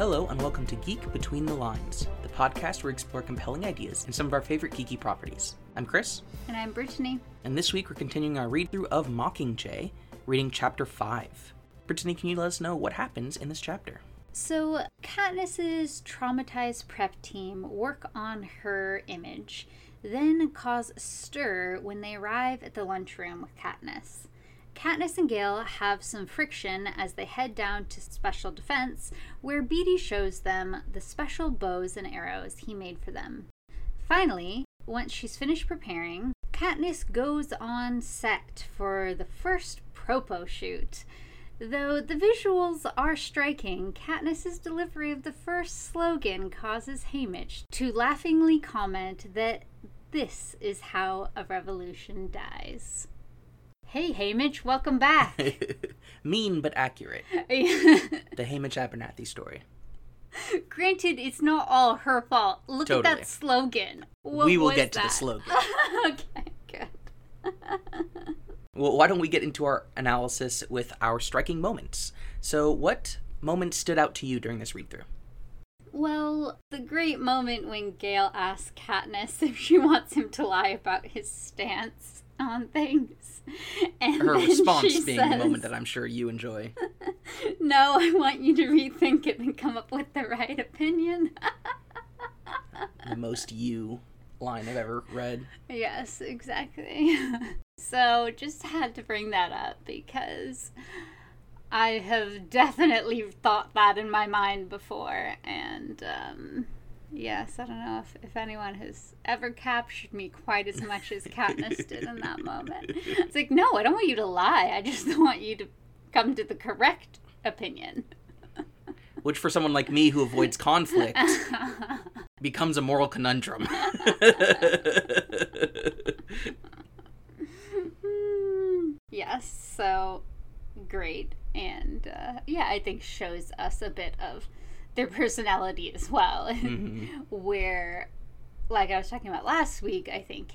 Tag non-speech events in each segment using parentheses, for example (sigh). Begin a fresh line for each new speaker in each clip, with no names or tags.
Hello, and welcome to Geek Between the Lines, the podcast where we explore compelling ideas and some of our favorite geeky properties. I'm Chris,
And I'm Brittany.
and this week we're continuing our read through of Mockingjay, reading chapter 5. Brittany, can you let us know what happens in this chapter?
So, Katniss's traumatized prep team work on her image, then cause a stir when they arrive at the lunchroom with Katniss. Katniss and Gale have some friction as they head down to Special Defense, where Beetee shows them the special bows and arrows he made for them. Finally, once she's finished preparing, Katniss goes on set for the first propo shoot. Though the visuals are striking, Katniss's delivery of the first slogan causes Haymitch to laughingly comment that this is how a revolution dies. Hey Haymitch, welcome back. (laughs)
mean but accurate. (laughs) The Haymitch Abernathy story.
Granted, it's not all her fault. Look at that slogan. What
we will get to the slogan. (laughs)
okay, good.
Well, why don't we get into our analysis with our striking moments? So, what moments stood out to you during this read through?
Well, the great moment when Gale asks Katniss if she wants him to lie about his stance on things. (laughs) And
Her response being the
says,
moment that I'm sure you enjoy. (laughs)
No, I want you to rethink it and come up with the right opinion. (laughs)
The most you line I've ever read.
yes, exactly. so, just had to bring that up because I have definitely thought that in my mind before. And, um, yes, I don't know if, if anyone has ever captured me quite as much as Katniss (laughs) did in that moment. It's like, no, I don't want you to lie. I just (laughs) want you to come to the correct opinion. (laughs)
Which, for someone like me who avoids conflict, becomes a moral conundrum.
yes, so great. And uh, yeah, I think shows us a bit of their personality as well. (laughs)
Mhm.
Where, like I was talking about last week, I think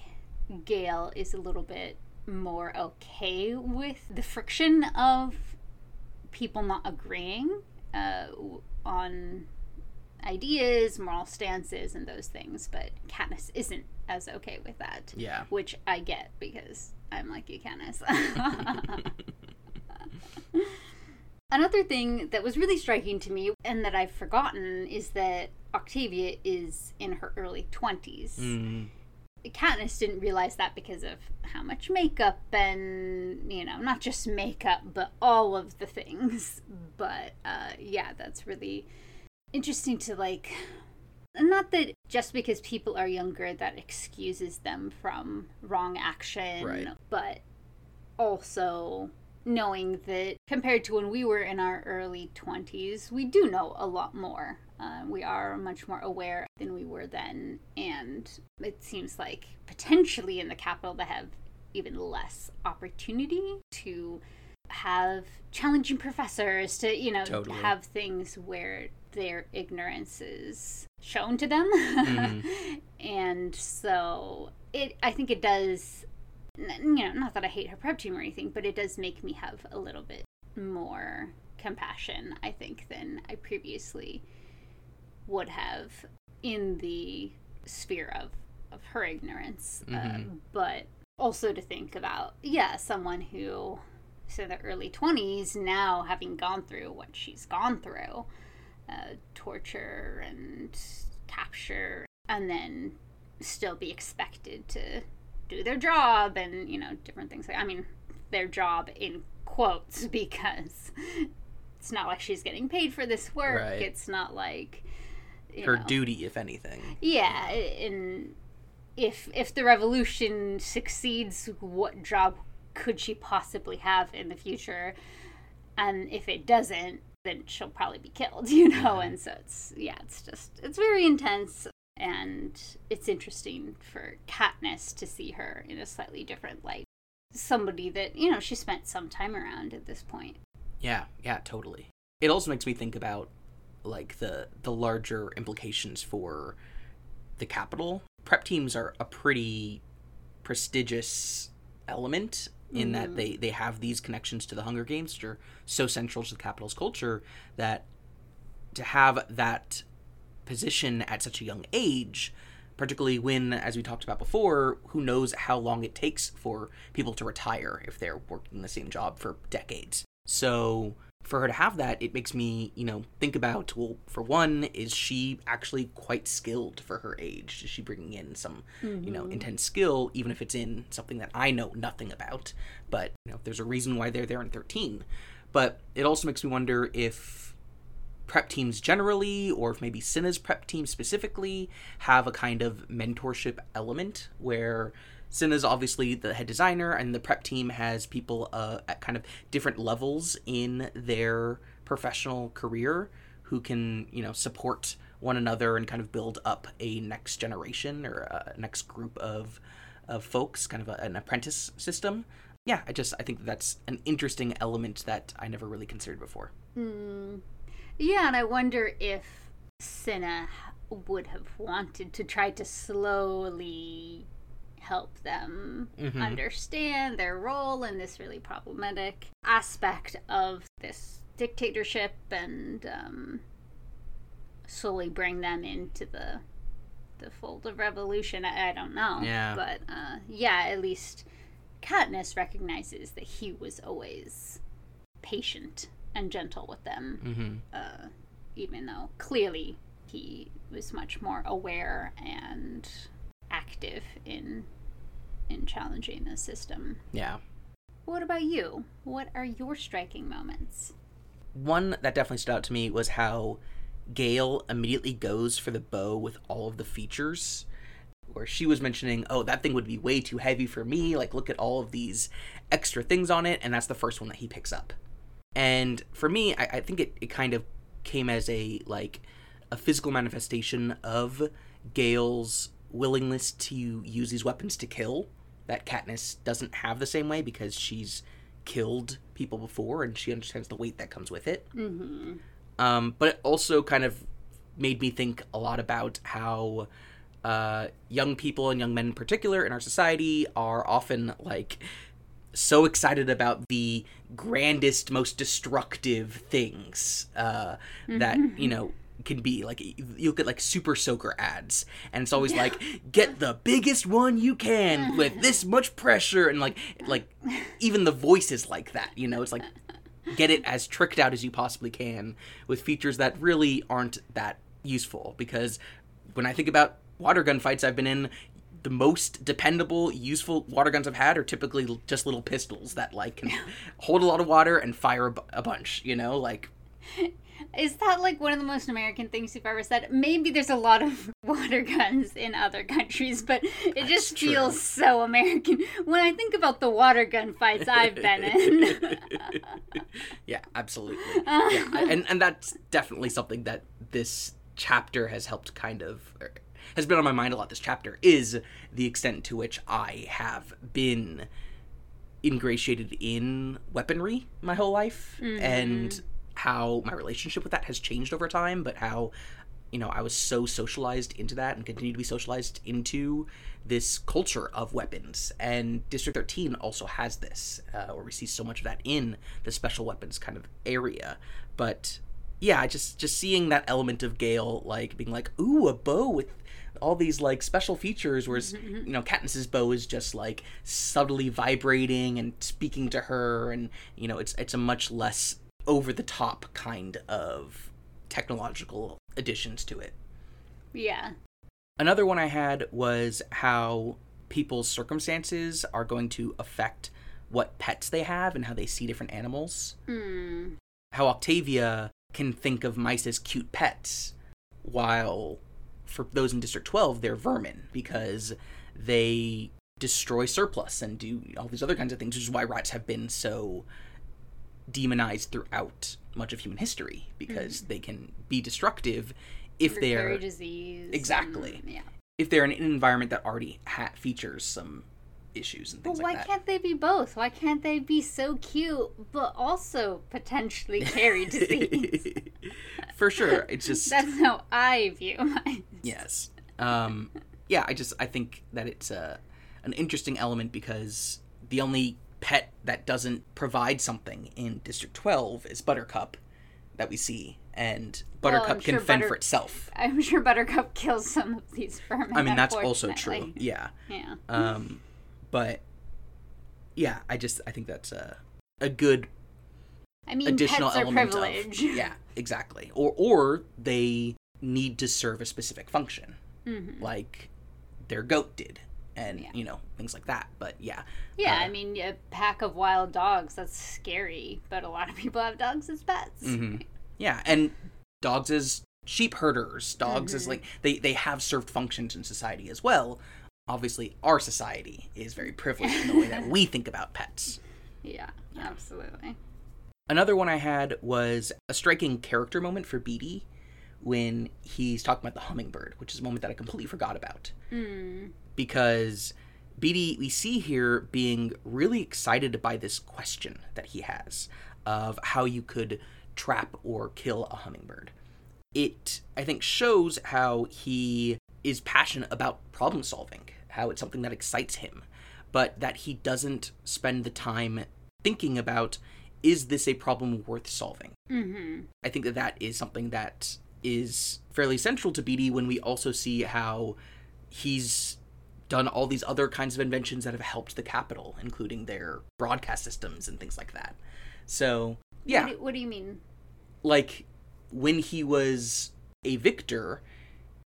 Gale is a little bit more okay with the friction of people not agreeing uh, on ideas, moral stances, and those things. But Katniss isn't as okay with that
yeah.
which I get because I'm like you, Candace. (laughs) (laughs) Another thing that was really striking to me and that I've forgotten is that Octavia is in her early 20s.
Mm.
Katniss didn't realize that because of how much makeup and, you know, not just makeup, but all of the things. (laughs) But uh, yeah, that's really interesting to like. Not that just because people are younger, that excuses them from wrong action,
Right.
but also knowing that compared to when we were in our early 20s, we do know a lot more. Uh, we are much more aware than we were then, and it seems like potentially in the Capitol they have even less opportunity to have challenging professors to you know
Totally.
have things where their ignorance is shown to them
Mhm. (laughs)
and so it i think it does you know not that i hate her prep team or anything but it does make me have a little bit more compassion i think than i previously would have in the sphere of of her ignorance uh,
Mhm.
but also to think about yeah someone who in the early 20s now having gone through what she's gone through uh, torture and capture and then still be expected to do their job and you know different things like i mean their job in quotes (laughs) because it's not like she's getting paid for this work
Right.
it's not like
Her
know,
duty, if anything.
yeah, and if if the revolution succeeds, what job could she possibly have in the future? And if it doesn't, then she'll probably be killed, (laughs) you know. And so it's yeah, it's just it's very intense, and it's interesting for Katniss to see her in a slightly different light. Somebody that you know she spent some time around at this point.
Yeah, yeah, totally. It also makes me think about like the the larger implications for the Capitol. Prep teams are a pretty prestigious element in that
Mhm.
they they have these connections to the Hunger Games, which are so central to the Capitol's culture that to have that position at such a young age, particularly when, as we talked about before, who knows how long it takes for people to retire if they're working the same job for decades. So for her to have that, it makes me, you know, think about well, for one, is she actually quite skilled for her age? Is she bringing in some, you know, mm-hmm. intense skill, even if it's in something that I know nothing about? But, you know, there's a reason why they're there in 13. But it also makes me wonder if prep teams generally, or if maybe Cinna's prep team specifically, have a kind of mentorship element where Cinna's obviously the head designer, and the prep team has people uh, at kind of different levels in their professional career who can, you know, support one another and kind of build up a next generation or a next group of of folks, kind of a, an apprentice system. Yeah, I just I think that's an interesting element that I never really considered before.
Yeah, and I wonder if Cinna would have wanted to try to slowly help them understand their role in this really problematic aspect of this dictatorship and um, slowly bring them into the the fold of revolution. I, I don't know,
Yeah.
but uh, yeah, at least Katniss recognizes that he was always patient and gentle with them
Mm-hmm.
uh, even though clearly he was much more aware and active in in challenging the system.
Yeah.
What about you? What are your striking moments?
one that definitely stood out to me was how Gale immediately goes for the bow with all of the features. Where she was mentioning, oh, that thing would be way too heavy for me. Like, look at all of these extra things on it. And that's the first one that he picks up. And for me, I, I think it, it kind of came as a, like, a physical manifestation of Gale's willingness to use these weapons to kill that Katniss doesn't have the same way because she's killed people before and she understands the weight that comes with it.
Mm-hmm.
Um, but it also kind of made me think a lot about how uh, young people and young men in particular in our society are often like so excited about the grandest, most destructive things uh, that you know can be like you look at like super soaker ads and it's always like get the biggest one you can with (laughs) this much pressure and like like even the voice is like that you know? It's like get it as tricked out as you possibly can with features that really aren't that useful because when i think about water gun fights i've been in the most dependable useful water guns i've had are typically just little pistols that like can (laughs) hold a lot of water and fire a, bu- a bunch you know like (laughs)
Is that like one of the most American things you've ever said? Maybe there's a lot of (laughs) water guns in other countries, but it just
true.
feels so American when I think about the water gun fights I've been in.
yeah, absolutely. Yeah, and and that's definitely something that this chapter has helped kind of er, has been on my mind a lot. This chapter is the extent to which I have been ingratiated in weaponry my whole life and how my relationship with that has changed over time, but how you know, I was so socialized into that and continue to be socialized into this culture of weapons. And District 13 also has this, uh, where we see so much of that in the special weapons kind of area. But yeah, just just seeing that element of Gale like being like, ooh, a bow with all these like special features, where you know Katniss's bow is just like subtly vibrating and speaking to her, and you know it's it's a much less over the top kind of technological additions to it.
yeah.
Another one I had was how people's circumstances are going to affect what pets they have and how they see different animals.
Mm.
How Octavia can think of mice as cute pets, while for those in District 12, they're vermin because they destroy surplus and do all these other kinds of things, which is why rats have been so demonized throughout much of human history because mm-hmm. they can be destructive if they're
disease.
Exactly.
and- yeah.
if they're in an environment that already ha- features some issues and things
why
like that.
Why can't they be both? Why can't they be so cute but also potentially carry (laughs) disease?
For sure, (laughs) it's just
That's how I view mine.
yes. Um, yeah, I just I think that it's a an interesting element because the only pet that doesn't provide something in District 12 is Buttercup, that we see, and Buttercup
I'm
can
sure
fend
Butter-
for itself.
I'm sure Buttercup kills some of these vermin.
I mean, that's also true. Yeah.
Yeah.
Um, but yeah, I just I think that's a a good
I mean,
additional
pets are privilege.
of yeah, exactly. Or or they need to serve a specific function,
Mhm.
like their goat did, and
Yeah.
you know things like that. But yeah,
Yeah,
Uh,
I mean, a pack of wild dogs, that's scary, but a lot of people have dogs as pets.
hmm yeah, and dogs as sheep herders, dogs as
Mhm.
like they they have served functions in society as well. Obviously, our society is very privileged in the way that (laughs) we think about pets.
Yeah, absolutely.
Another one I had was a striking character moment for Beetee when he's talking about the hummingbird, which is a moment that I completely forgot about.
Mm.
Because Beetee, we see here being really excited by this question that he has of how you could trap or kill a hummingbird. It, I think, shows how he is passionate about problem solving, how it's something that excites him, but that he doesn't spend the time thinking about is this a problem worth solving?
hmm
I think that that is something that is fairly central to Beetee when we also see how he's done all these other kinds of inventions that have helped the Capitol, including their broadcast systems and things like that. So, yeah,
What do, what do you mean?
like when he was a victor,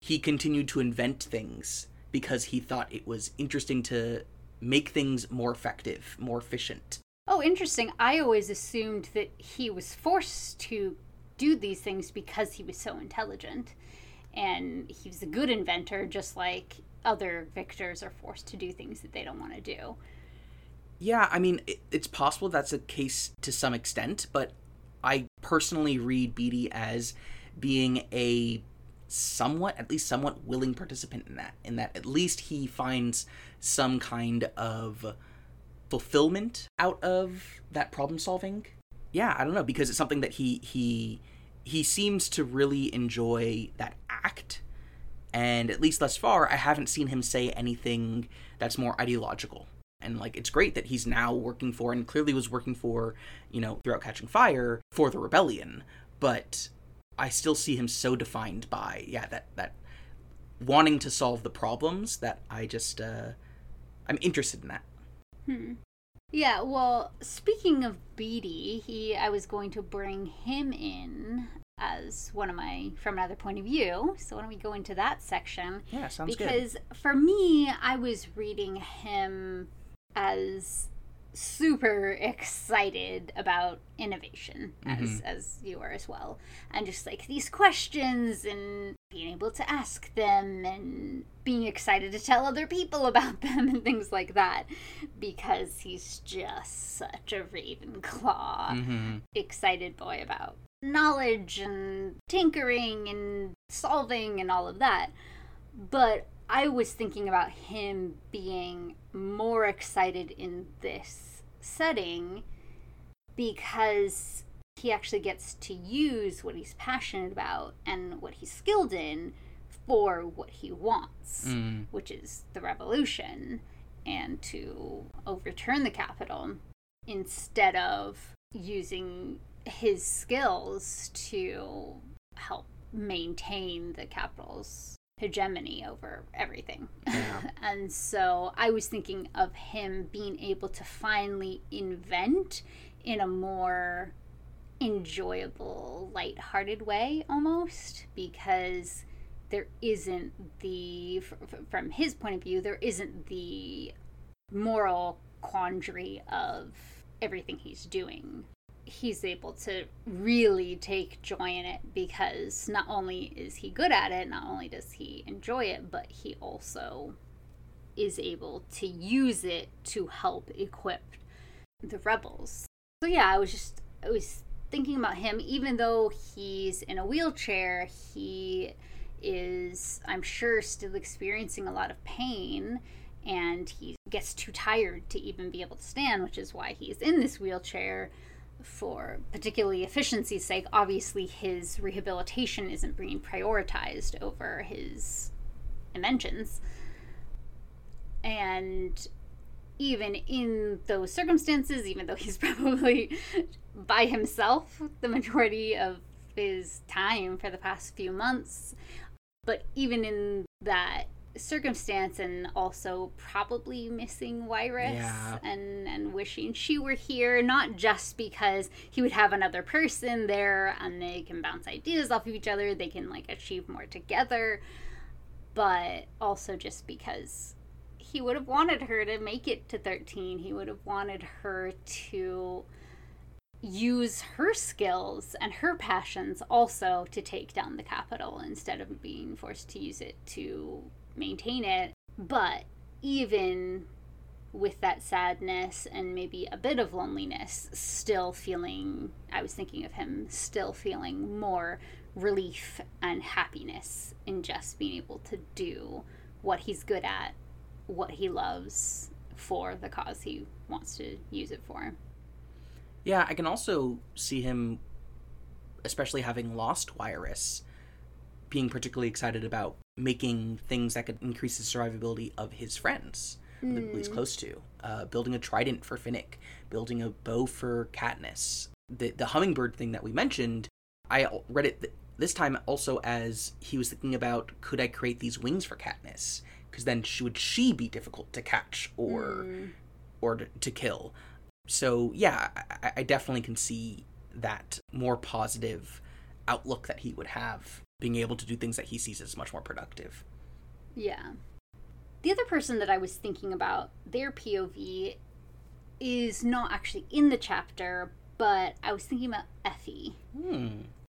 he continued to invent things because he thought it was interesting to make things more effective, more efficient.
Oh, interesting. I always assumed that he was forced to do these things because he was so intelligent. And he was a good inventor, just like other victors are forced to do things that they don't want to do.
Yeah, I mean, it, it's possible that's a case to some extent, but I personally read Beetee as being a somewhat, at least somewhat willing participant in that. In that, at least he finds some kind of fulfillment out of that problem solving. Yeah, I don't know because it's something that he he he seems to really enjoy that act. And at least thus far, I haven't seen him say anything that's more ideological and like it's great that he's now working for and clearly was working for you know throughout catching fire for the rebellion but i still see him so defined by yeah that that wanting to solve the problems that i just uh i'm interested in that
Hmm. Yeah, well, speaking of Beetee, he I was going to bring him in as one of my from another point of view. So why don't we go into that section?
yeah sounds good
because for me, I was reading him as super excited about innovation as as you are as well and just like these questions and being able to ask them and being excited to tell other people (laughs) about them and things like that because he's just such a ravenclaw
hmm
excited boy about knowledge and tinkering and solving and all of that. But I was thinking about him being more excited in this setting because he actually gets to use what he's passionate about and what he's skilled in for what he wants,
Mm.
which is the revolution and to overturn the Capitol instead of using his skills to help maintain the Capitol's hegemony over everything.
Yeah. (laughs)
and so I was thinking of him being able to finally invent in a more enjoyable, light-hearted way almost because there isn't the from his point of view there isn't the moral quandary of everything he's doing. He's able to really take joy in it because not only is he good at it not only does he enjoy it but he also is able to use it to help equip the rebels. So yeah i was just i was thinking about him even though he's in a wheelchair he is i'm sure still experiencing a lot of pain and he gets too tired to even be able to stand which is why he's in this wheelchair for particularly efficiency's sake. Obviously his rehabilitation isn't being prioritized over his inventions. And even in those circumstances even though he's (laughs) probably by himself the majority of his time for the past few months. But even in that circumstance and also probably missing Wiress
Yeah.
and and wishing she were here not just because he would have another person there and they can bounce ideas off of each other they can like achieve more together but also just because he would have wanted her to make it to 13 he would have wanted her to use her skills and her passions also to take down the Capitol instead of being forced to use it to maintain it. But even with that sadness and maybe a bit of loneliness, still feeling, I was thinking of him still feeling more relief and happiness in just being able to do what he's good at, what he loves for the cause he wants to use it for.
Yeah, I can also see him, especially having lost Wiress, being particularly excited about making things that could increase the survivability of his friends, the people he's close to. Uh, building a trident for Finnick, building a bow for Katniss. The the hummingbird thing that we mentioned, I read it th- this time also as he was thinking about could I create these wings for Katniss? Because then she, would she be difficult to catch or or to, to kill? So yeah, I, I definitely can see that more positive outlook that he would have, being able to do things that he sees as much more productive.
Yeah. The other person that I was thinking about, their POV is not actually in the chapter, but I was thinking about Effie.
Hmm.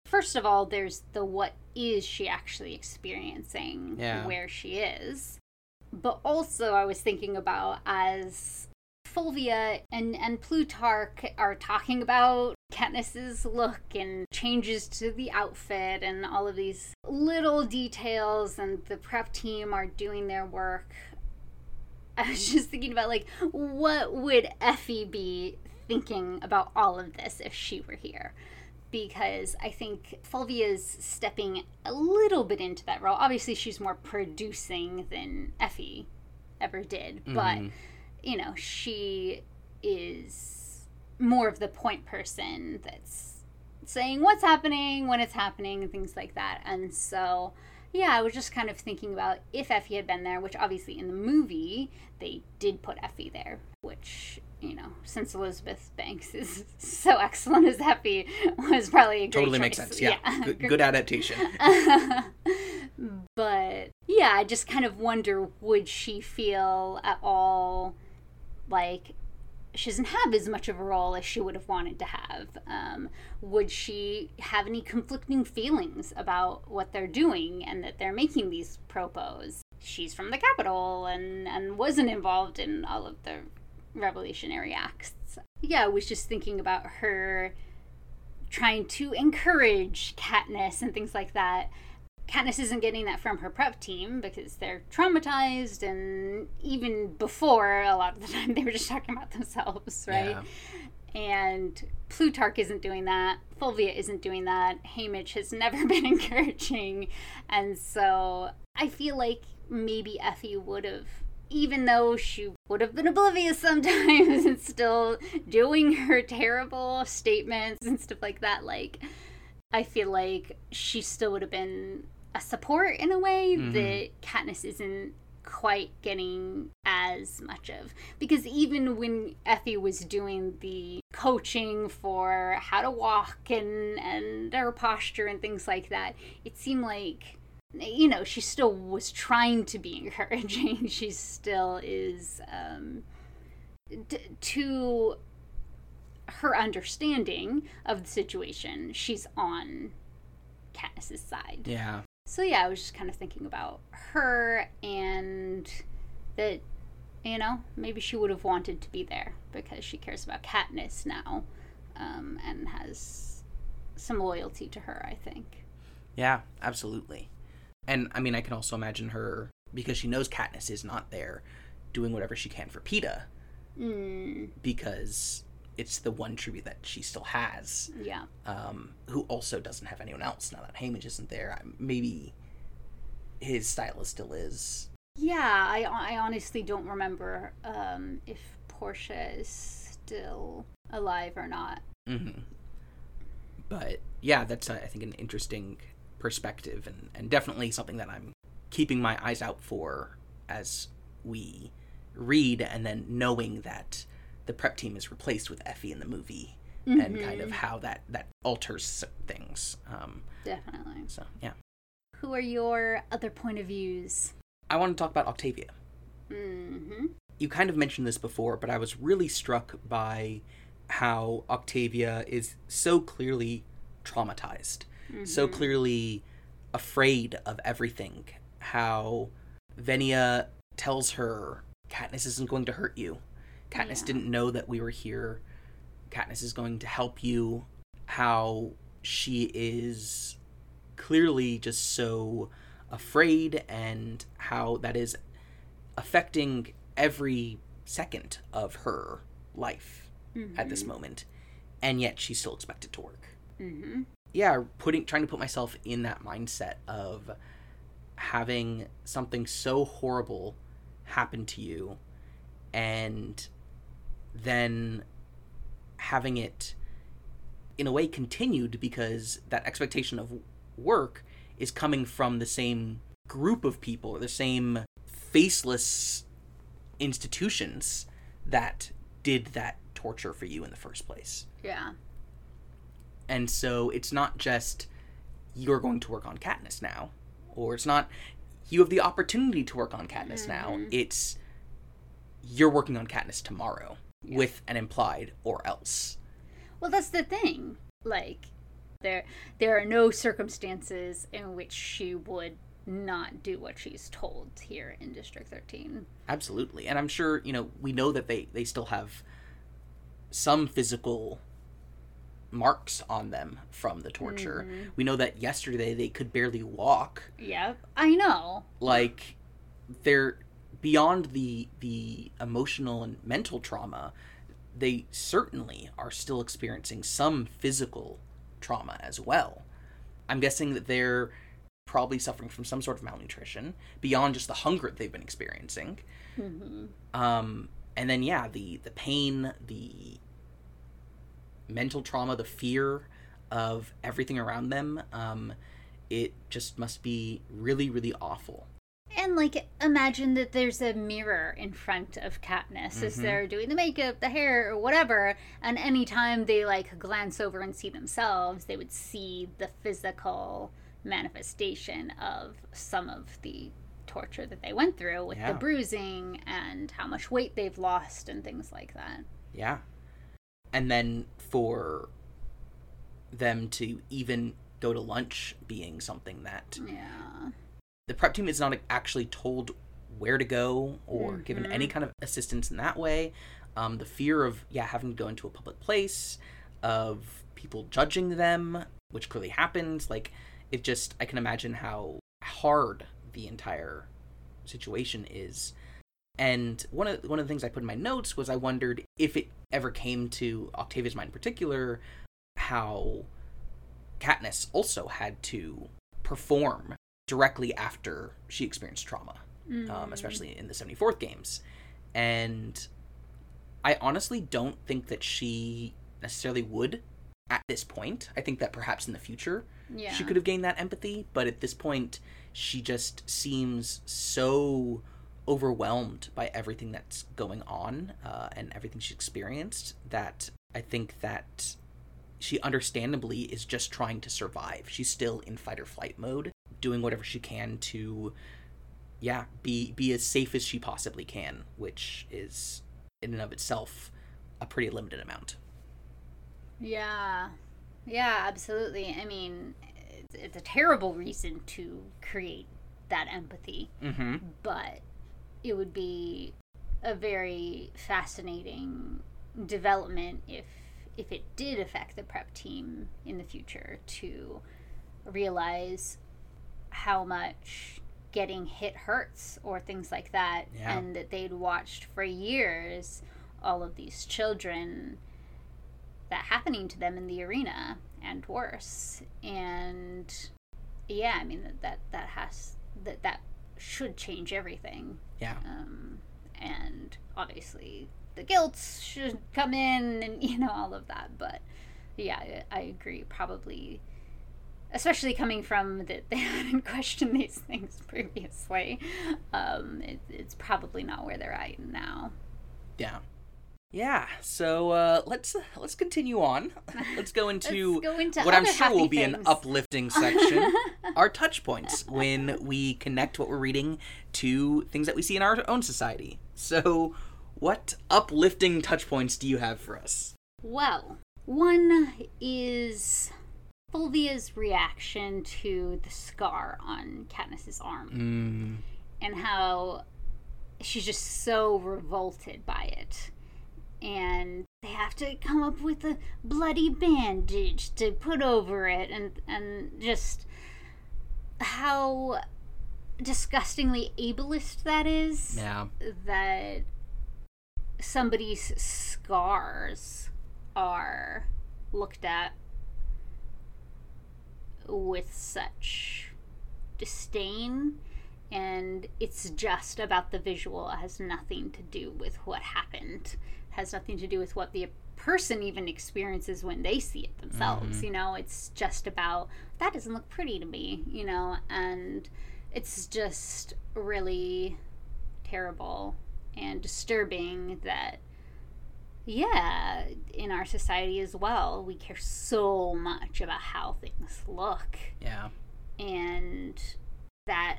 First of all, there's the what is she actually experiencing
Yeah.
where she is. But also I was thinking about as Fulvia and, and Plutarch are talking about Katniss's look and changes to the outfit and all of these little details and the prep team are doing their work. I was (laughs) just thinking about like what would Effie be thinking about all of this if she were here? Because I think Fulvia's stepping a little bit into that role. Obviously, she's more producing than Effie ever did, but
Mhm.
you know, she is more of the point person that's saying what's happening, when it's happening, and things like that. And so, yeah, I was just kind of thinking about if Effie had been there, which obviously in the movie they did put Effie there, which, you know, since Elizabeth Banks is (laughs) so excellent as Effie, was probably a great
Totally makes
choice.
sense. Yeah, good, good adaptation. (laughs)
but yeah, I just kind of wonder would she feel at all like she doesn't have as much of a role as she would have wanted to have? Um, would she have any conflicting feelings about what they're doing and that they're making these propos? She's from the Capitol and, and wasn't involved in all of the revolutionary acts. Yeah, I was just thinking about her trying to encourage Katniss and things like that. Katniss isn't getting that from her prep team because they're traumatized, and even before, a lot of the (laughs) time, they were just talking about themselves, right?
Yeah.
And Plutarch isn't doing that. Fulvia isn't doing that. Haymitch has never (laughs) been encouraging. And so I feel like maybe Effie would have, even though she would have been oblivious sometimes (laughs) and still doing her terrible statements and stuff like that, like, I feel like she still would have been a support in a way
Mhm.
that Katniss isn't quite getting as much of. Because even when Effie was doing the coaching for how to walk and, and her posture and things like that, it seemed like you know she still was trying to be encouraging (laughs) she still is um d- to her understanding of the situation she's on Katniss's side
Yeah.
so yeah, I was just kind of thinking about her and that you know maybe she would have wanted to be there because she cares about Katniss now um, and has some loyalty to her. I think.
Yeah, absolutely. And I mean, I can also imagine her because she knows Katniss is not there, doing whatever she can for Peeta
Mm,
because it's the one tribute that she still has.
yeah.
Um, who also doesn't have anyone else now that Haymitch isn't there. Maybe his stylist still is.
Yeah, I, I honestly don't remember um, if Portia is still alive or not.
hmm But yeah, that's uh, I think an interesting perspective and, and definitely something that I'm keeping my eyes out for as we read and then knowing that the prep team is replaced with Effie in the movie and kind of how that that alters things. Um,
Definitely.
so yeah,
Who are your other point of views?
I want to talk about Octavia.
Mm-hmm.
you kind of mentioned this before, but I was really struck by how Octavia is so clearly traumatized, so clearly afraid of everything. How Venia tells her, Katniss isn't going to hurt you. Katniss
Yeah.
didn't know that we were here. Katniss is going to help you. How she is clearly just so afraid, and how that is affecting every second of her life at this moment and yet she's still expected to work
Mm-hmm.
Yeah putting trying to put myself in that mindset of having something so horrible happen to you and then having it in a way continued because that expectation of work is coming from the same group of people or the same faceless institutions that did that torture for you in the first place.
Yeah.
And so it's not just you're going to work on Katniss now, or it's not you have the opportunity to work on Katniss now. Mm-hmm. It's you're working on Katniss tomorrow with an implied or else.
Well, that's the thing. Like, there there are no circumstances in which she would not do what she's told here in District 13.
Absolutely. And I'm sure, you know, we know that they they still have some physical marks on them from the torture. We know that yesterday they could barely walk.
Yep, I know.
Like they're beyond the the emotional and mental trauma, they certainly are still experiencing some physical trauma as well. I'm guessing that they're probably suffering from some sort of malnutrition beyond just the hunger that they've been experiencing. Um, and then yeah, the the pain, the mental trauma, the fear of everything around them. Um, it just must be really, really awful.
And like, imagine that there's a mirror in front of Katniss as they're doing the makeup, the hair, or whatever. And anytime they like glance over and see themselves, they would see the physical manifestation of some of the torture that they went through with
Yeah.
the bruising and how much weight they've lost and things like that.
Yeah. And then for them to even go to lunch being something that
Yeah.
the prep team is not actually told where to go or given
Mm-hmm.
any kind of assistance in that way. Um, the fear of yeah having to go into a public place, of people judging them, which clearly happens. Like it just I can imagine how hard the entire situation is. And one of one of the things I put in my notes was I wondered if it ever came to Octavia's mind in particular, how Katniss also had to perform directly after she experienced trauma, um, especially in the 74th games. And I honestly don't think that she necessarily would at this point. I think that perhaps in the future
Yeah.
she could have gained that empathy, but at this point, she just seems so overwhelmed by everything that's going on uh, and everything she's experienced that I think that she understandably is just trying to survive. She's still in fight or flight mode, doing whatever she can to, yeah, be be as safe as she possibly can, which is in and of itself a pretty limited amount.
Yeah. Yeah, absolutely. I mean, it's, it's a terrible reason to create that empathy,
Mm-hmm.
but it would be a very fascinating development if if it did affect the prep team in the future to realize how much getting hit hurts or things like that
Yeah.
and that they'd watched for years all of these children that happening to them in the arena and worse and yeah i mean that that, that has that that should change everything
Yeah.
um, and obviously the guilt should come in and (laughs) you know all of that but yeah, I- I agree. Probably, especially coming from that (laughs) they hadn't questioned these things previously. Um, it, it's probably not where they're at now.
Yeah. Yeah. So uh, let's let's continue on. (laughs) Let's go into,
Let's go into
what I'm sure will be an uplifting section. (laughs) our touch points when we connect what we're reading to things that we see in our own society. So, what uplifting touch points do you have for us?
Well, one is Fulvia's reaction to the scar on Katniss's arm
Mm,
and how she's just so revolted by it. And they have to come up with a bloody bandage to put over it and and just how disgustingly ableist that is
yeah.
that somebody's scars are looked at with such disdain and it's just about the visual it has nothing to do with what happened has nothing to do with what the person even experiences when they see it themselves mm-hmm. you know? It's just about that doesn't look pretty to me you know? And it's just really terrible and disturbing that yeah in our society as well we care so much about how things look.
Yeah.
and that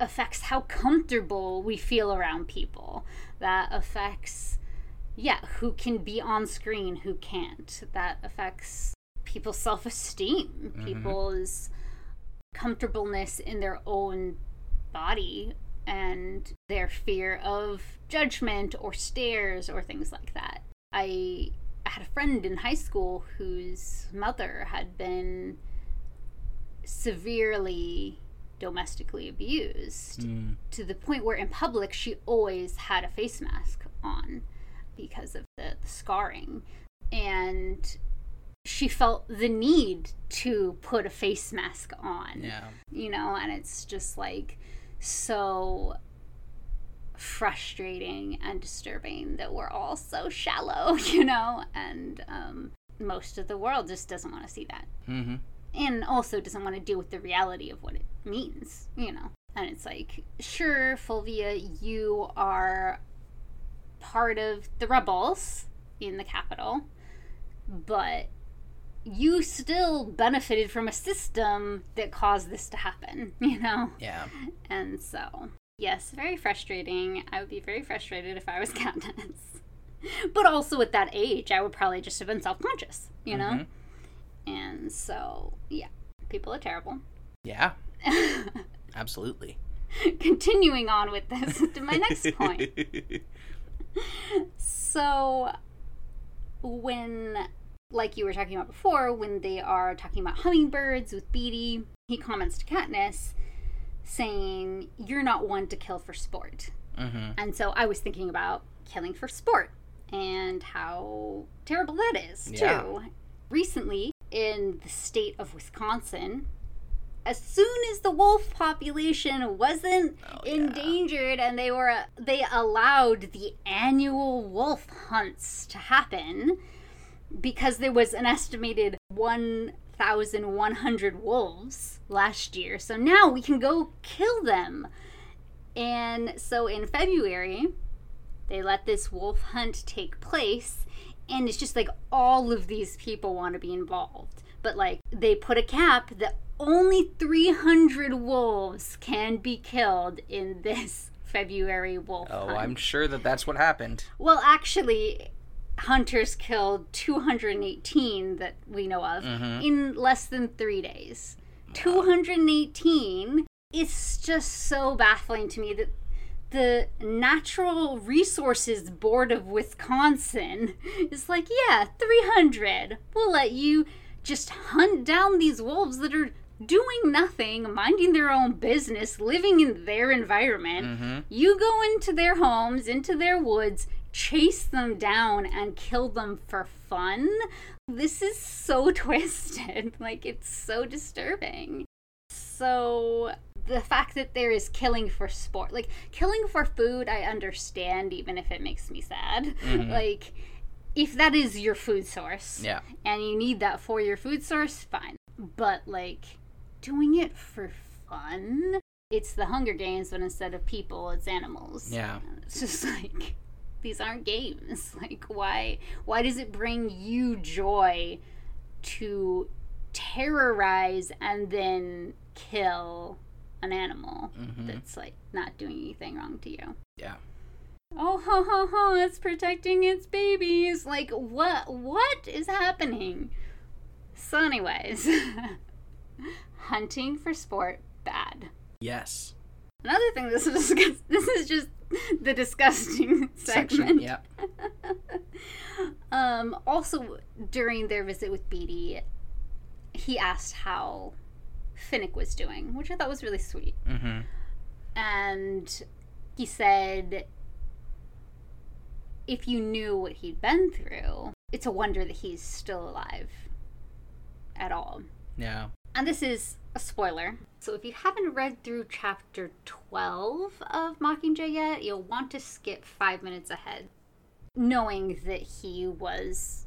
affects how comfortable we feel around people. That affects yeah who can be on screen who can't. That affects people's self-esteem. People's comfortableness in their own body and their fear of judgment or stares or things like that. I I had a friend in high school whose mother had been severely domestically abused
Mm,
to the point where in public she always had a face mask on because of the, the scarring and she felt the need to put a face mask on
yeah.
you know and it's just like so frustrating and disturbing that we're all so shallow (laughs) you know and um, most of the world just doesn't want to see that
Mm-hmm.
and also doesn't want to deal with the reality of what it means, you know. And it's like, sure, Fulvia, you are part of the rebels in the Capitol, but you still benefited from a system that caused this to happen, (laughs) you know?
Yeah.
And so, yes, very frustrating. I would be very frustrated if I was (laughs) Katniss. But also at that age, I would probably just have been self conscious, you know?
Mhm.
And so, yeah, people are terrible.
Yeah. (laughs) Absolutely.
Continuing on with this to my next point. So, when, like you were talking about before, when they are talking about hummingbirds with Beetee, he comments to Katniss saying, You're not one to kill for sport.
mm-hmm.
And so I was thinking about killing for sport and how terrible that is, too. Recently, in the state of Wisconsin, as soon as the wolf population wasn't
Oh, yeah.
endangered and they were they allowed the annual wolf hunts to happen because there was an estimated 1100 wolves last year so now we can go kill them and so in February, they let this wolf hunt take place, and it's just like all of these people want to be involved. But like they put a cap that only 300 wolves can be killed in this (laughs) February wolf
Oh,
hunt.
I'm sure that that's what happened.
Well, actually, hunters killed 218 that we know of
Mhm.
in less than three days. 218. It's just so baffling to me that the Natural Resources Board of Wisconsin (laughs) is like, yeah, 300. We'll let you just hunt down these wolves that are doing nothing, minding their own business, living in their environment.
Mm-hmm.
You go into their homes, into their woods, chase them down, and kill them for fun. This is so (laughs) twisted. Like, it's so disturbing. So, the fact that there is killing for sport, like, killing for food, I understand, even if it makes me sad.
Mhm.
Like, if that is your food source
Yeah.
and you need that for your food source, fine. But like doing it for fun, it's the Hunger Games, but instead of people, it's animals.
Yeah. (laughs)
It's just like these aren't games. (laughs) Like why why does it bring you joy to terrorize and then kill an animal
Mhm.
that's like not doing anything wrong to you?
Yeah.
Oh ho ho ho, it's protecting its babies. Like what what is happening? So anyways, (laughs) hunting for sport bad.
Yes.
Another thing this is (laughs) this is just the disgusting
Section. Yeah. (laughs)
Um, also, during their visit with Beetee, he asked how Finnick was doing, which I thought was really sweet.
Mm-hmm.
And he said, if you knew what he'd been through, it's a wonder that he's still alive at all.
Yeah.
And this is a spoiler. So if you haven't read through chapter 12 of Mockingjay yet, you'll want to skip five minutes ahead, knowing that he was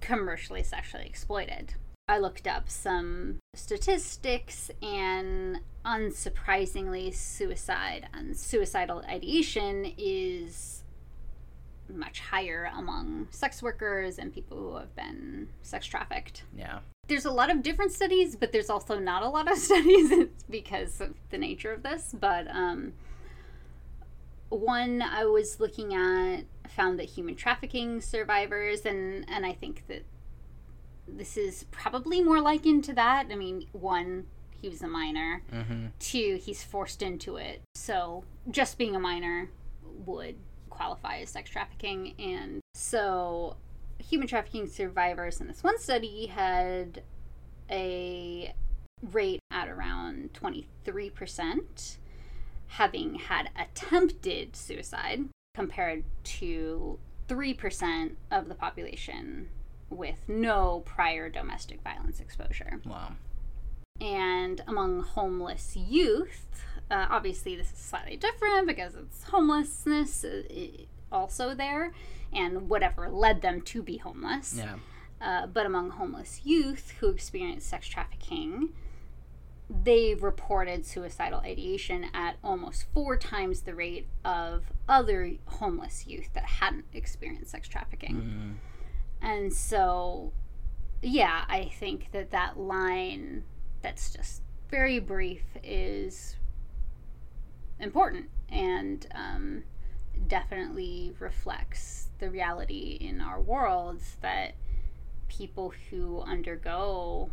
commercially sexually exploited. I looked up some statistics, and unsurprisingly, suicide and suicidal ideation is much higher among sex workers and people who have been sex trafficked
Yeah.
there's a lot of different studies, but there's also not a lot of (laughs) studies because of the nature of this. But um, one I was looking at found that human trafficking survivors, and and I think that this is probably more likened to that. I mean, one, he was a minor.
Mm-hmm.
Two, he's forced into it. So just being a minor would qualify as sex trafficking. And so human trafficking survivors in this one study had a rate at around 23%, having had attempted suicide, compared to 3% of the population with no prior domestic violence exposure
Wow.
and among homeless youth, uh, obviously this is slightly different because it's homelessness uh, also there, and whatever led them to be homeless.
Yeah.
Uh, but among homeless youth who experience sex trafficking, they reported suicidal ideation at almost four times the rate of other homeless youth that hadn't experienced sex trafficking.
Mm.
And so, yeah, I think that that line that's just very brief is important and um, definitely reflects the reality in our worlds that people who undergo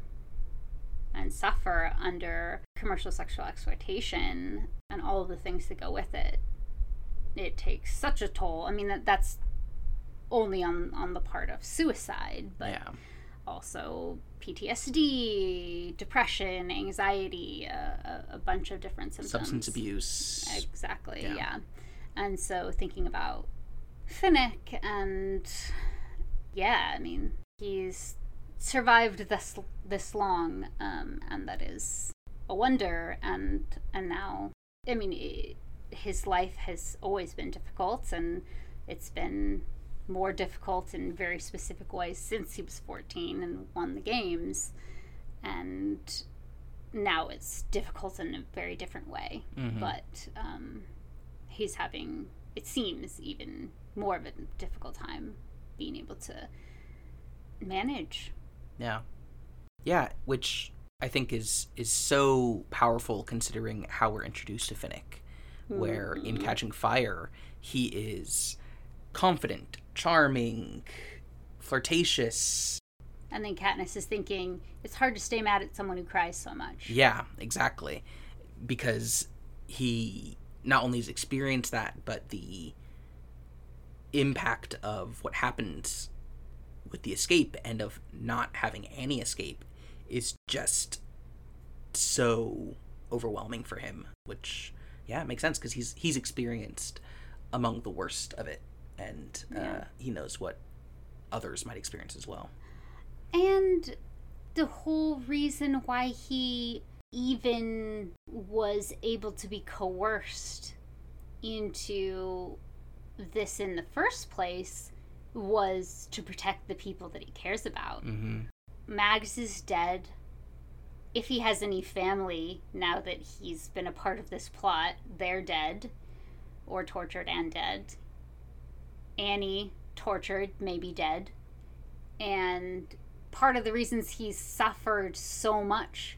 and suffer under commercial sexual exploitation and all of the things that go with it it takes such a toll i mean that that's only on on the part of suicide but
yeah.
also PTSD, depression, anxiety, uh, a, a bunch of different symptoms.
Substance abuse.
Exactly,
Yeah.
yeah. And so thinking about Finnick and yeah, I mean, he's survived this this long, um, and that is a wonder. And and now, I mean, i his life has always been difficult, and it's been more difficult in very specific ways since he was 14 and won the games. And now it's difficult in a very different way.
Mhm.
But um, he's having, it seems, even more of a difficult time being able to manage.
Yeah. Yeah, which I think is is so powerful considering how we're introduced to Finnick. Where in
Mhm.
Catching Fire, he is confident, charming, flirtatious.
And then Katniss is thinking, it's hard to stay mad at someone who cries so much.
Yeah, exactly. Because he not only has experienced that, but the impact of what happened with the escape and of not having any escape is just so overwhelming for him which yeah it makes sense because he's he's experienced among the worst of it and uh,
Yeah.
he knows what others might experience as well
And the whole reason why he even was able to be coerced into this in the first place was to protect the people that he cares about.
Mm-hmm.
Mags is dead. If he has any family now that he's been a part of this plot, they're dead or tortured and dead. Annie, tortured, maybe dead. And part of the reasons he suffered so much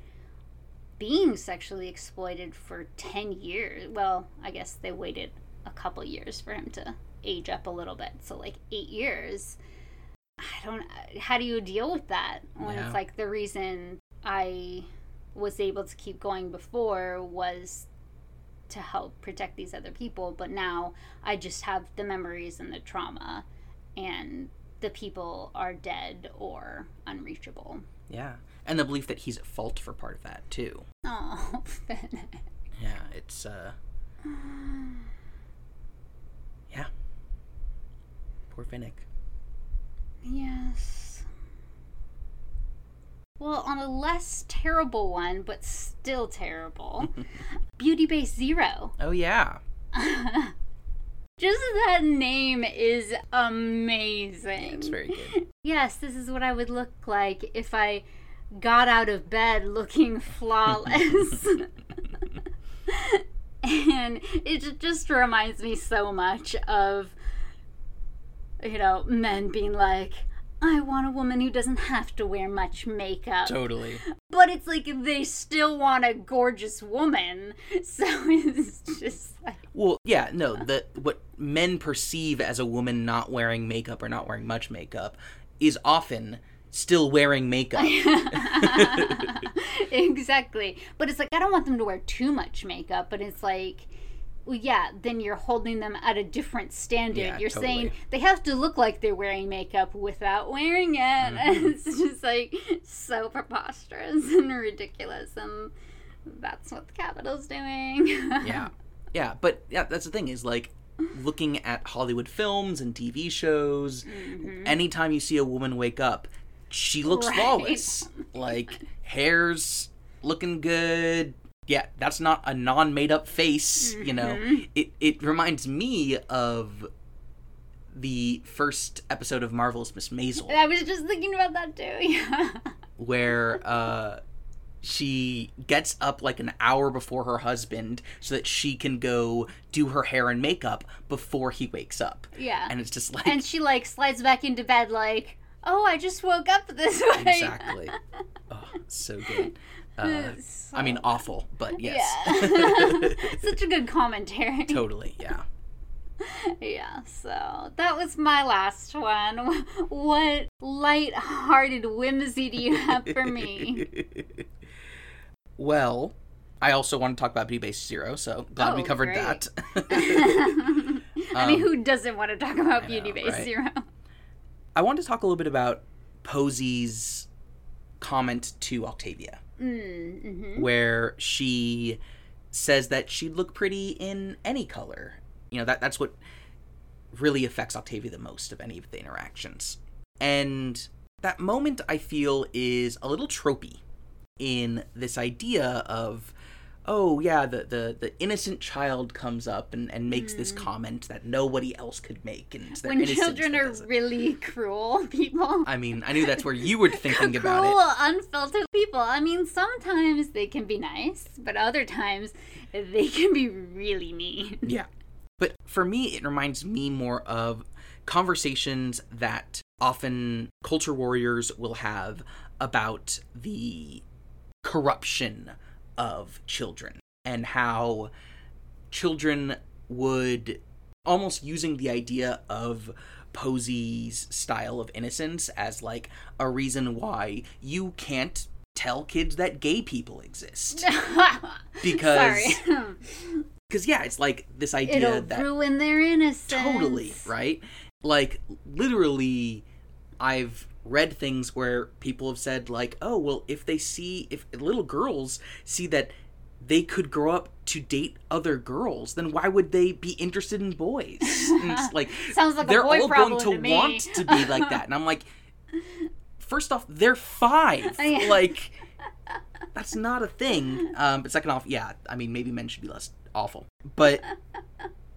being sexually exploited for 10 years, well, I guess they waited a couple years for him to age up a little bit. So, like, eight years. I don't. How do you deal with that when
Yeah.
it's like the reason I was able to keep going before was to help protect these other people, but now I just have the memories and the trauma, and the people are dead or unreachable.
Yeah. And the belief that he's at fault for part of that too.
Oh, (laughs) Finn.
Yeah, it's uh Yeah. Poor Finnick.
yes. Well, on a less terrible one, but still terrible, (laughs) Beauty Base Zero.
Oh yeah. (laughs)
Just that name is amazing.
It's very good. (laughs)
Yes, this is what I would look like if I got out of bed looking flawless. and it just reminds me so much of, you know, men being like, I want a woman who doesn't have to wear much makeup.
Totally.
But it's like they still want a gorgeous woman. (laughs) So it's just like.
Well, yeah, no, the what men perceive as a woman not wearing makeup or not wearing much makeup is often still wearing makeup. (laughs) (laughs)
exactly. But it's like I don't want them to wear too much makeup, but it's like well, yeah, then you're holding them at a different standard.
Yeah,
you're
totally.
saying they have to look like they're wearing makeup without wearing it. (laughs)
Mm-hmm.
It's just like so preposterous and ridiculous. And that's what the Capitol's doing. (laughs)
yeah. Yeah, but yeah, that's the thing is like looking at Hollywood films and TV shows, anytime you see a woman wake up, she looks
Right.
flawless. Like (laughs) hair's looking good. Yeah, that's not a non-made up face, you know. It it reminds me of the first episode of Marvelous Miss Maisel
I was just thinking about that too. (laughs) Yeah.
where uh she gets up like an hour before her husband so that she can go do her hair and makeup before he wakes up.
Yeah.
And it's just like
and she like slides back into bed like, "Oh, I just woke up this way."
exactly. (laughs) Oh, so good. Uh,
It's
I mean awful, but yes.
Yeah. (laughs) (laughs) Such a good commentary.
totally, yeah.
Yeah, so that was my last one. (laughs) What light-hearted whimsy do you have for me?
well, I also want to talk about Beauty Base Zero, so glad we
Oh,
covered
great.
that.
I mean,
Um,
who doesn't want to talk about
I
Beauty
know,
Base
right?
Zero?
I want to talk a little bit about Posy's comment to Octavia.
Mm-hmm.
where she says that she'd look pretty in any color. You know, that that's what really affects Octavia the most of any of the interactions. And that moment I feel is a little tropey in this idea of oh yeah the the, the innocent child comes up and, and makes this mm. comment that nobody else could make and
When children are really cruel (laughs) people.
I mean I knew that's where you were thinking about
cruel,
it
unfiltered people. I mean, sometimes they can be nice, but other times they can be really mean.
Yeah. But for me, it reminds me more of conversations that often culture warriors will have about the corruption of children and how children would almost using the idea of Posy's style of innocence as like a reason why you can't tell kids that gay people exist. (laughs) Because- Because (laughs) yeah, it's like this idea that.
It'll
that
ruin their innocence.
totally right. Like literally, I've read things where people have said like, "Oh, well, if they see if little girls see that they could grow up to date other girls, then why would they be interested in boys?" (laughs) Like
Sounds like
they're
boy
all going to,
to
want to be (laughs) like that, and I'm like, first off, they're five.
Yeah.
Like (laughs) that's not a thing. Um, but second off, yeah, I mean maybe men should be less awful. But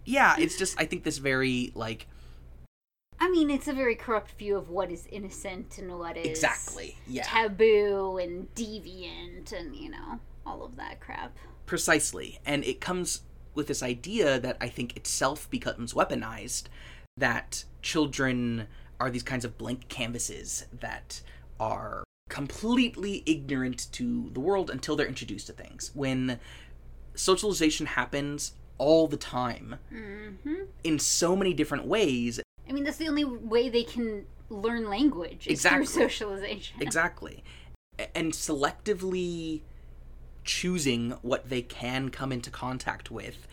yeah, it's just I think this very like
I mean, it's a very corrupt view of what is innocent and what is
Exactly. Yeah.
taboo and deviant and you know all of that crap.
Precisely. And it comes with this idea that I think itself becomes weaponized that children are these kinds of blank canvases that are completely ignorant to the world until they're introduced to things. When socialization happens all the time
hmm
in so many different ways,
I mean, that's the only way they can learn language is
Exactly.
through socialization.
Exactly. And selectively choosing what they can come into contact with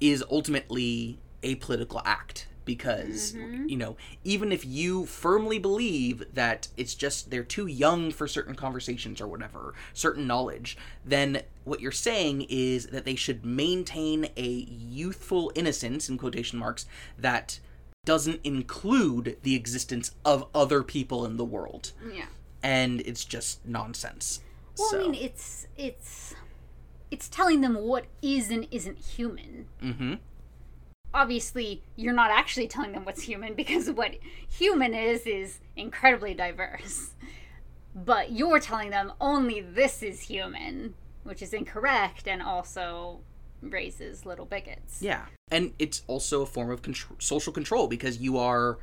is ultimately a political act because mm-hmm. you know even if you firmly believe that it's just they're too young for certain conversations or whatever certain knowledge then what you're saying is that they should maintain a youthful innocence in quotation marks that doesn't include the existence of other people in the world
Yeah.
and it's just nonsense
Well,
so
I mean, it's it's it's telling them what is and isn't human.
hmm
Obviously, you're not actually telling them what's human because (laughs) what human is is incredibly diverse. But you're telling them only this is human, which is incorrect and also raises little bigots.
Yeah. And it's also a form of contr- social control because you are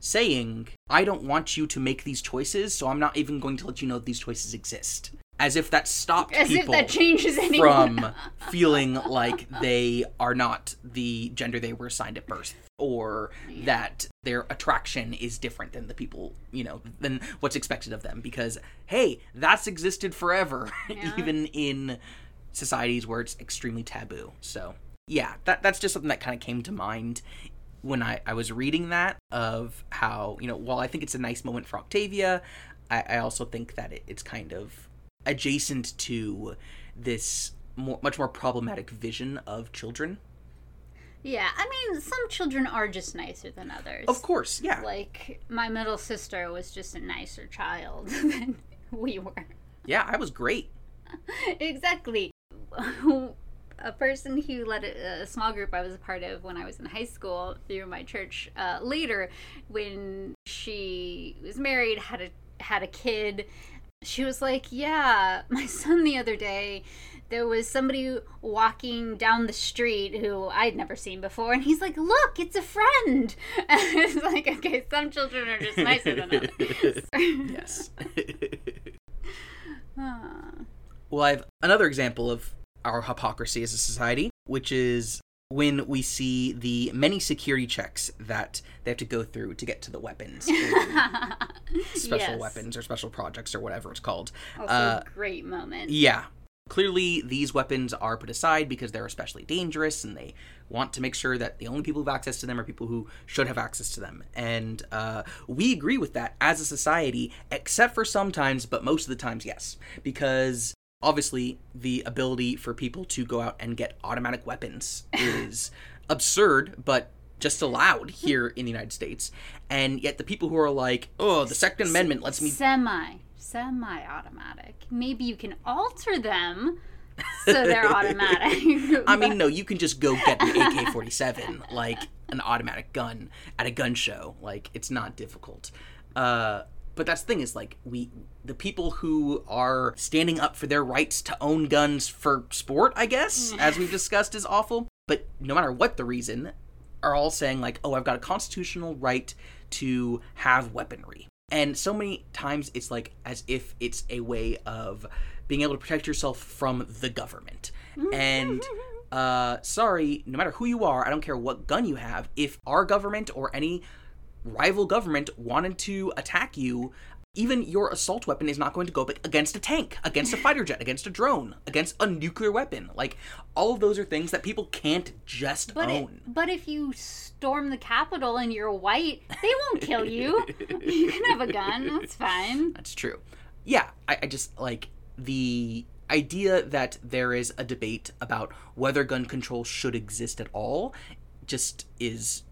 saying, I don't want you to make these choices, so I'm not even going to let you know these choices exist. As if that stopped
As if
people
that changes anyone.
from (laughs) feeling like they are not the gender they were assigned at birth or that their attraction is different than the people, you know, than what's expected of them because hey, that's existed forever (laughs)
Yeah.
even in societies where it's extremely taboo. So, yeah, that that's just something that kind of came to mind when I, I was reading that of how, you know, while I think it's a nice moment for Octavia, I, I also think that it, it's kind of adjacent to this more, much more problematic vision of children.
Yeah, I mean, some children are just nicer than others.
Of course, yeah.
Like, my middle sister was just a nicer child (laughs) than we were.
Yeah, I was great. (laughs)
exactly. (laughs) a person who led a, a small group I was a part of when I was in high school through my church. Uh, later, when she was married, had a had a kid, she was like, "Yeah, my son the other day." There was somebody walking down the street who I'd never seen before, and he's like, "Look, it's a friend." (laughs) And it's like, okay, some children are just nicer than others. (laughs)
yes. Well, I have another example of our hypocrisy as a society, which is when we see the many security checks that they have to go through to get to the weapons, (laughs) special
Yes.
weapons or special projects or whatever it's called.
Also,
Uh,
a great moment.
Yeah. Clearly, these weapons are put aside because they're especially dangerous and they want to make sure that the only people who have access to them are people who should have access to them. And uh, we agree with that as a society, except for sometimes, but most of the times, yes. Because obviously, the ability for people to go out and get automatic weapons is (laughs) absurd, but just allowed here in the United States. And yet, the people who are like, oh, the Second Amendment lets me
semi semi automatic. Maybe you can alter them so they're automatic. (laughs)
I mean, no, you can just go get an (laughs) AK 47, like an automatic gun, at a gun show. Like, it's not difficult. Uh, but that's the thing is, like, we, the people who are standing up for their rights to own guns for sport, I guess, as we've discussed, is awful. But no matter what the reason, are all saying, like, oh, I've got a constitutional right to have weaponry. And so many times it's like as if it's a way of being able to protect yourself from the government. And (laughs) uh, sorry, no matter who you are, I don't care what gun you have, if our government or any rival government wanted to attack you, even your assault weapon is not going to go against a tank, against a fighter jet, against a drone, against a nuclear weapon. Like, all of those are things that people can't just
But, it,
own.
but if you storm the Capitol and you're white, they won't kill you. (laughs) you can have a gun. That's fine.
That's true. Yeah, I, I just like the idea that there is a debate about whether gun control should exist at all just is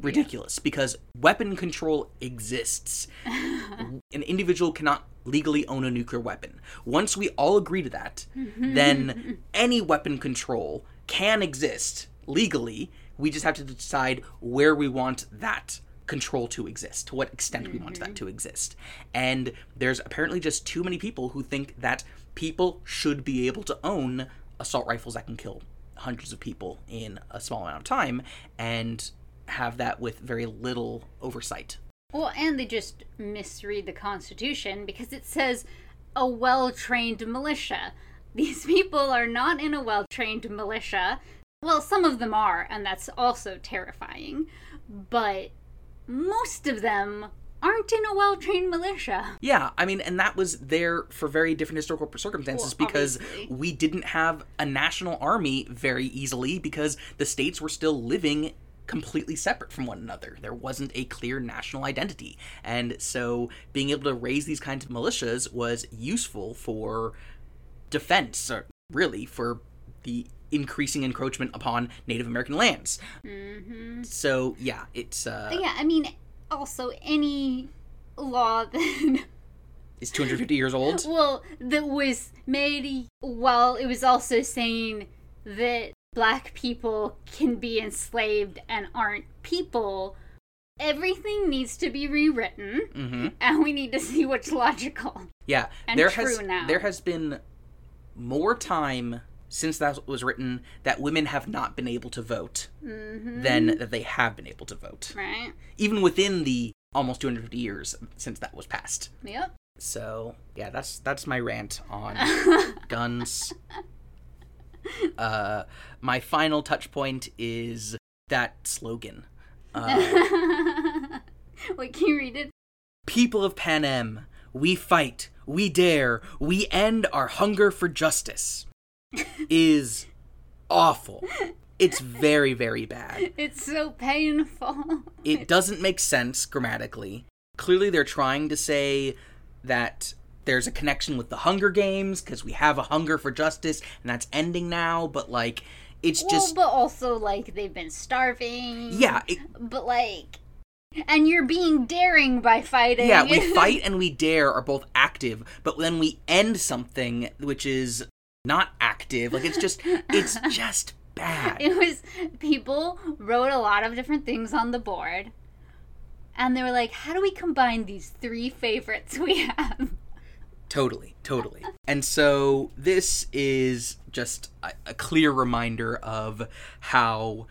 ridiculous because weapon control exists. (laughs) An individual cannot legally own a nuclear weapon. Once we all agree to that, (laughs) then any weapon control can exist legally. We just have to decide where we want that control to exist, to what extent we want that mm-hmm. to exist. And there's apparently just too many people who think that people should be able to own assault rifles that can kill hundreds of people in a small amount of time and have that with very little oversight.
Well, and they just misread the Constitution because it says a well trained militia. (laughs) These people are not in a well trained militia. Well, some of them are, and that's also terrifying. But most of them aren't in a well trained militia.
Yeah, I mean, and that was there for very different historical circumstances
Well,
because
obviously.
we didn't have a national army very easily because the states were still living completely separate from one another. There wasn't a clear national identity. And so being able to raise these kinds of militias was useful for defense, or really for the increasing encroachment upon Native American lands.
Mm-hmm.
So yeah, it's uh
Yeah, I mean, also any law (laughs) that
it's 250 years old.
well that was made while it was also saying that black people can be enslaved and aren't people. Everything needs to be rewritten,
Mhm.
and we need to see what's logical.
Yeah,
and
there
true
has
now.
there has been more time since that was written that women have not been able to vote
Mm-hmm.
than that they have been able to vote,
Right?
even within the almost 250 years since that was passed.
Yep.
So yeah, that's that's my rant on (laughs) guns. (laughs) Uh, my final touch point is that slogan. Uh, (laughs)
Wait, can you read it?
People of Panem, we fight, we dare, we end our hunger for justice. (laughs) is awful. It's very, very bad.
It's so painful.
It doesn't make sense grammatically. Clearly, they're trying to say that there's a connection with the Hunger Games because we have a hunger for justice and that's ending now, but like, it's
well,
just.
but also like they've been starving.
Yeah, it,
But like, and you're being daring by fighting.
yeah, we (laughs) fight and we dare are both active, but then we end something which is not active. Like, it's just, it's (laughs) just bad.
It was people wrote a lot of different things on the board, and they were like, "How do we combine these three favorites we have?"
Totally, totally. And so this is just a, a clear reminder of how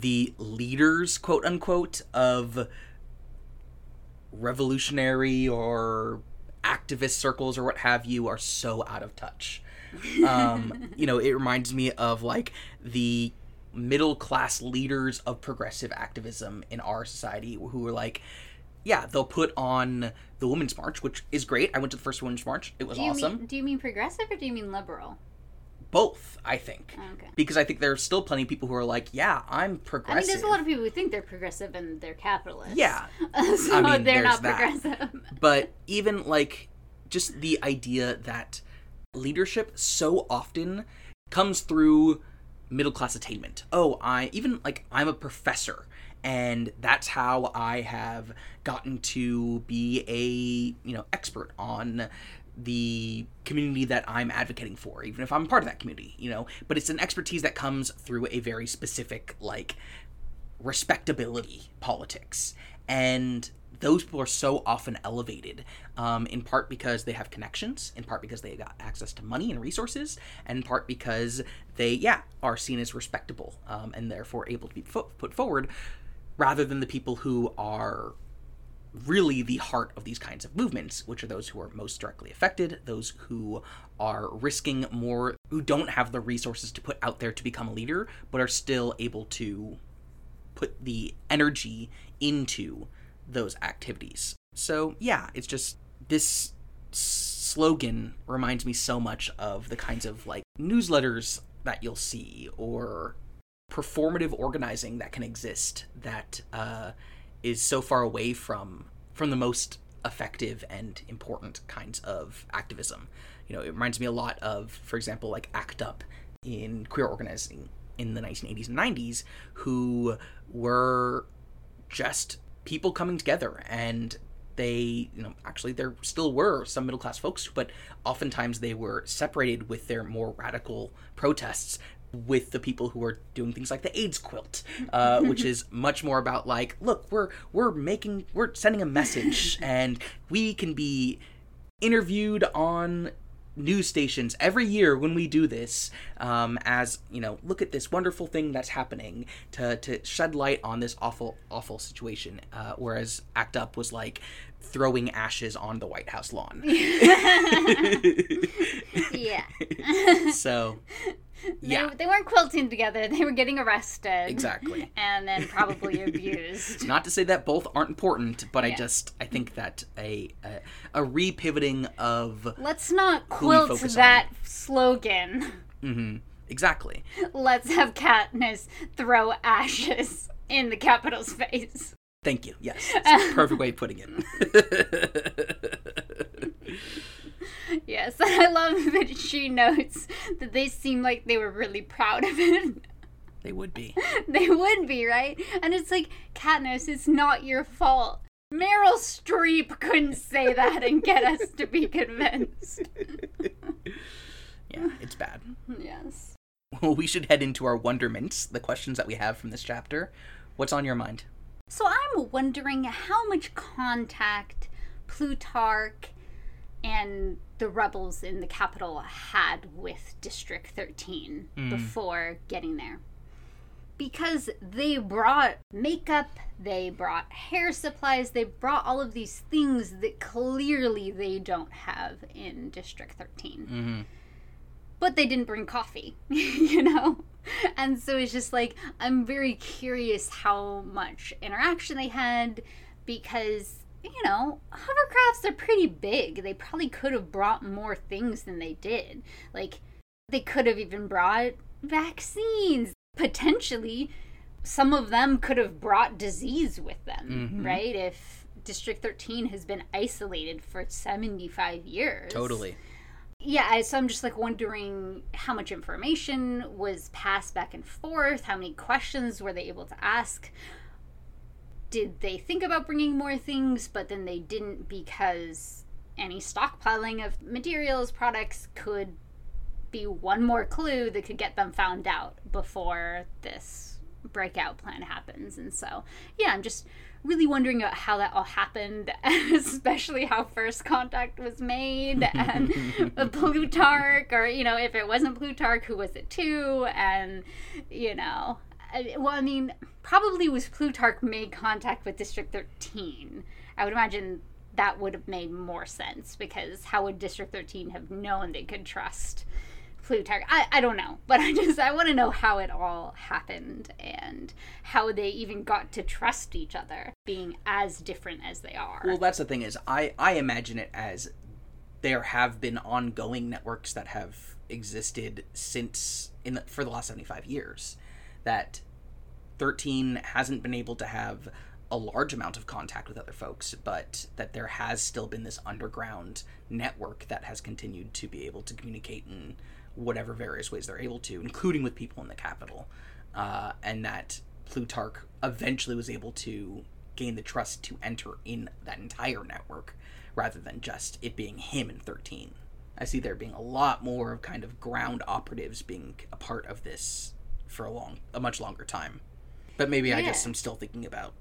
the leaders, quote unquote, of revolutionary or activist circles or what have you are so out of touch. Um, (laughs) you know, it reminds me of like the middle class leaders of progressive activism in our society who are like, yeah, they'll put on the Women's March, which is great. I went to the first Women's March. It was
Do you
awesome.
mean do you mean progressive or do you mean liberal?
Both, I think.
Oh, okay.
Because I think there are still plenty of people who are like, yeah, I'm progressive.
I mean, there's a lot of people who think they're progressive and they're capitalists.
Yeah. (laughs)
so
I mean,
they're not
that.
progressive. (laughs)
but even like just the idea that leadership so often comes through middle class attainment. Oh, I even like I'm a professor and that's how I have gotten to be a, you know, expert on the community that I'm advocating for, even if I'm part of that community, you know. But it's an expertise that comes through a very specific like respectability politics and those people are so often elevated um, in part because they have connections in part because they got access to money and resources and in part because they yeah are seen as respectable um, and therefore able to be put forward rather than the people who are really the heart of these kinds of movements, which are those who are most directly affected, those who are risking more, who don't have the resources to put out there to become a leader, but are still able to put the energy into those activities. So, yeah, it's just this slogan reminds me so much of the kinds of like newsletters that you'll see or performative organizing that can exist that uh, is so far away from from the most effective and important kinds of activism. You know, it reminds me a lot of, for example, like ACT UP in queer organizing in the 1980s and 90s, who were just people coming together and they you know actually there still were some middle class folks but oftentimes they were separated with their more radical protests with the people who are doing things like the AIDS quilt, uh, (laughs) which is much more about like, look, we're we're making we're sending a message, (laughs) and we can be interviewed on news stations every year when we do this um, as you know look at this wonderful thing that's happening to, to shed light on this awful awful situation uh, whereas act up was like throwing ashes on the white house lawn (laughs)
yeah.
so yeah
they weren't quilting together. They were getting arrested.
exactly
And then probably abused. (laughs)
not to say that both aren't important but i just i think that a a, a repivoting of
Let's not quilt that slogan.
Mm-hmm. exactly
Let's have Katniss throw ashes in the Capitol's face.
Thank you. Yes, (laughs) perfect way of putting it. (laughs) (laughs)
Yes, (laughs) I love that she notes that they seem like they were really proud of it.
they would be. (laughs)
they would be, right? And it's like, Katniss, it's not your fault. Meryl Streep couldn't say that and get us to be convinced.
Yeah, it's bad.
Yes.
Well, we should head into our wonderments, the questions that we have from this chapter. What's on your mind?
So I'm wondering how much contact Plutarch and the rebels in the Capitol had with District 13 before getting there. Because they brought makeup, they brought hair supplies, they brought all of these things that clearly they don't have in District 13
Mm-hmm.
but they didn't bring coffee, (laughs) you know? And so it's just like, I'm very curious how much interaction they had because, you know, hovercrafts are pretty big. They probably could have brought more things than they did. Like, they could have even brought vaccines. Potentially, some of them could have brought disease with them,
Mhm.
right? If District 13 has been isolated for 75 years
Totally.
yeah so i'm just like wondering how much information was passed back and forth how many questions were they able to ask did they think about bringing more things but then they didn't because any stockpiling of materials products could be one more clue that could get them found out before this breakout plan happens. And so yeah i'm just really wondering about how that all happened (laughs) especially how first contact was made (laughs) and plutarch or you know if it wasn't plutarch who was it to? And you know Uh, well i mean probably was plutarch made contact with district 13 i would imagine that would have made more sense because how would district 13 have known they could trust Plutarch. I, I don't know, but I just I want to know how it all happened and how they even got to trust each other, being as different as they are.
Well, that's the thing is, I I imagine it as there have been ongoing networks that have existed since in the, for the last seventy five years. That thirteen hasn't been able to have a large amount of contact with other folks, but that there has still been this underground network that has continued to be able to communicate in whatever various ways they're able to, including with people in the Capitol, uh, and that Plutarch eventually was able to gain the trust to enter in that entire network rather than just it being him in 13. I see there being a lot more of kind of ground operatives being a part of this for a long, a much longer time. But maybe I just
Yeah.
am still thinking about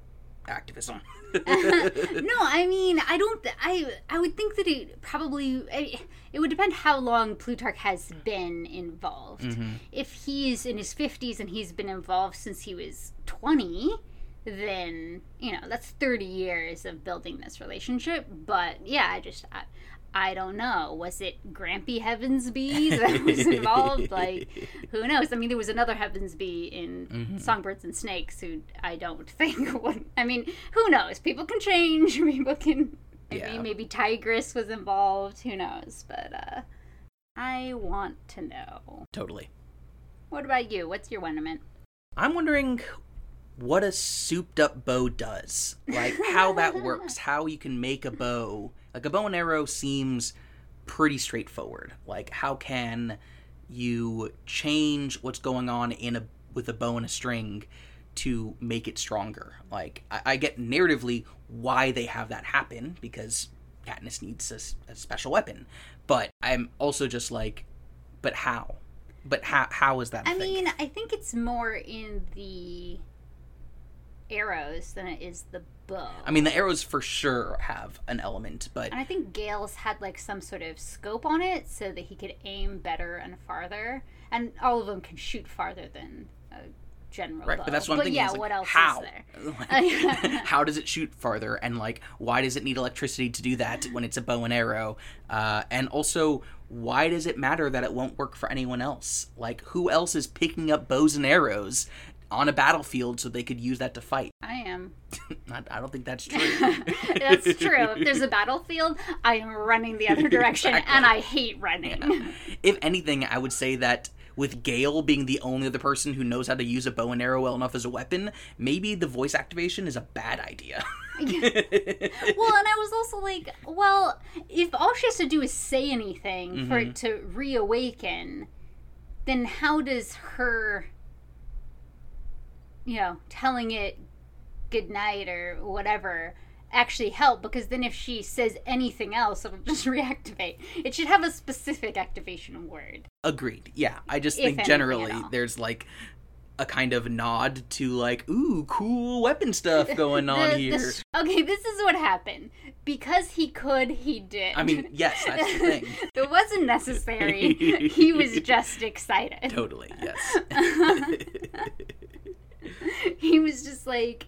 activism. (laughs)
no, I mean, I don't. I I would think that it probably I- it would depend how long Plutarch has been involved.
Mm-hmm.
If he's in his fifties and he's been involved since he was twenty, then you know that's thirty years of building this relationship. But yeah, I just. I, I don't know. Was it Grampy Heavensbee that was (laughs) involved? Like, who knows? I mean, there was another Heavensbee in
Mm-hmm.
Songbirds and Snakes who I don't (laughs) think would. I mean, who knows? People can change. (laughs) People can. Maybe
Yeah.
maybe Tigris was involved. Who knows? But uh, I want to know.
totally.
What about you? What's your wonderment?
I'm wondering what a souped up bow does. Like how that works, how you can make a bow. Like a bow and arrow seems pretty straightforward. Like how can you change what's going on in a with a bow and a string to make it stronger? Like I, I get narratively why they have that happen because Katniss needs a special weapon, but I'm also just like, but how? But how how is that?
I
thing?
mean, I think it's more in the arrows than it is the bow.
I mean, the arrows for sure have an element, but
and I think Gale's had like some sort of scope on it so that he could aim better and farther. And all of them can shoot farther than a general
right.
bow.
But that's
but
thinking.
yeah,
like,
what else
how?
is there? (laughs)
Like, (laughs) how does it shoot farther? And like, why does it need electricity to do that (sighs) when it's a bow and arrow? Uh, and also, why does it matter that it won't work for anyone else? Like, who else is picking up bows and arrows on a battlefield so they could use that to fight?
I am. (laughs)
I, I don't think that's true. (laughs)
That's true. If there's a battlefield, I am running the other direction,
Exactly.
and I hate running.
if anything, I would say that with Gale being the only other person who knows how to use a bow and arrow well enough as a weapon, maybe the voice activation is a bad idea. (laughs)
well, and I was also like, well, if all she has to do is say anything for
Mm-hmm.
it to reawaken, then how does her, you know, telling it good night or whatever actually help? Because then if she says anything else, it'll (laughs) just reactivate. It should have a specific activation word.
Agreed. Yeah, I just
If
think generally there's like a kind of nod to like, ooh, cool weapon stuff (laughs) going on
The- the
here.
s- okay, this is what happened. Because he could, he did.
I mean, (laughs) yes, that's the thing.
it wasn't necessary. he was just excited.
Totally, yes. (laughs)
He was just like,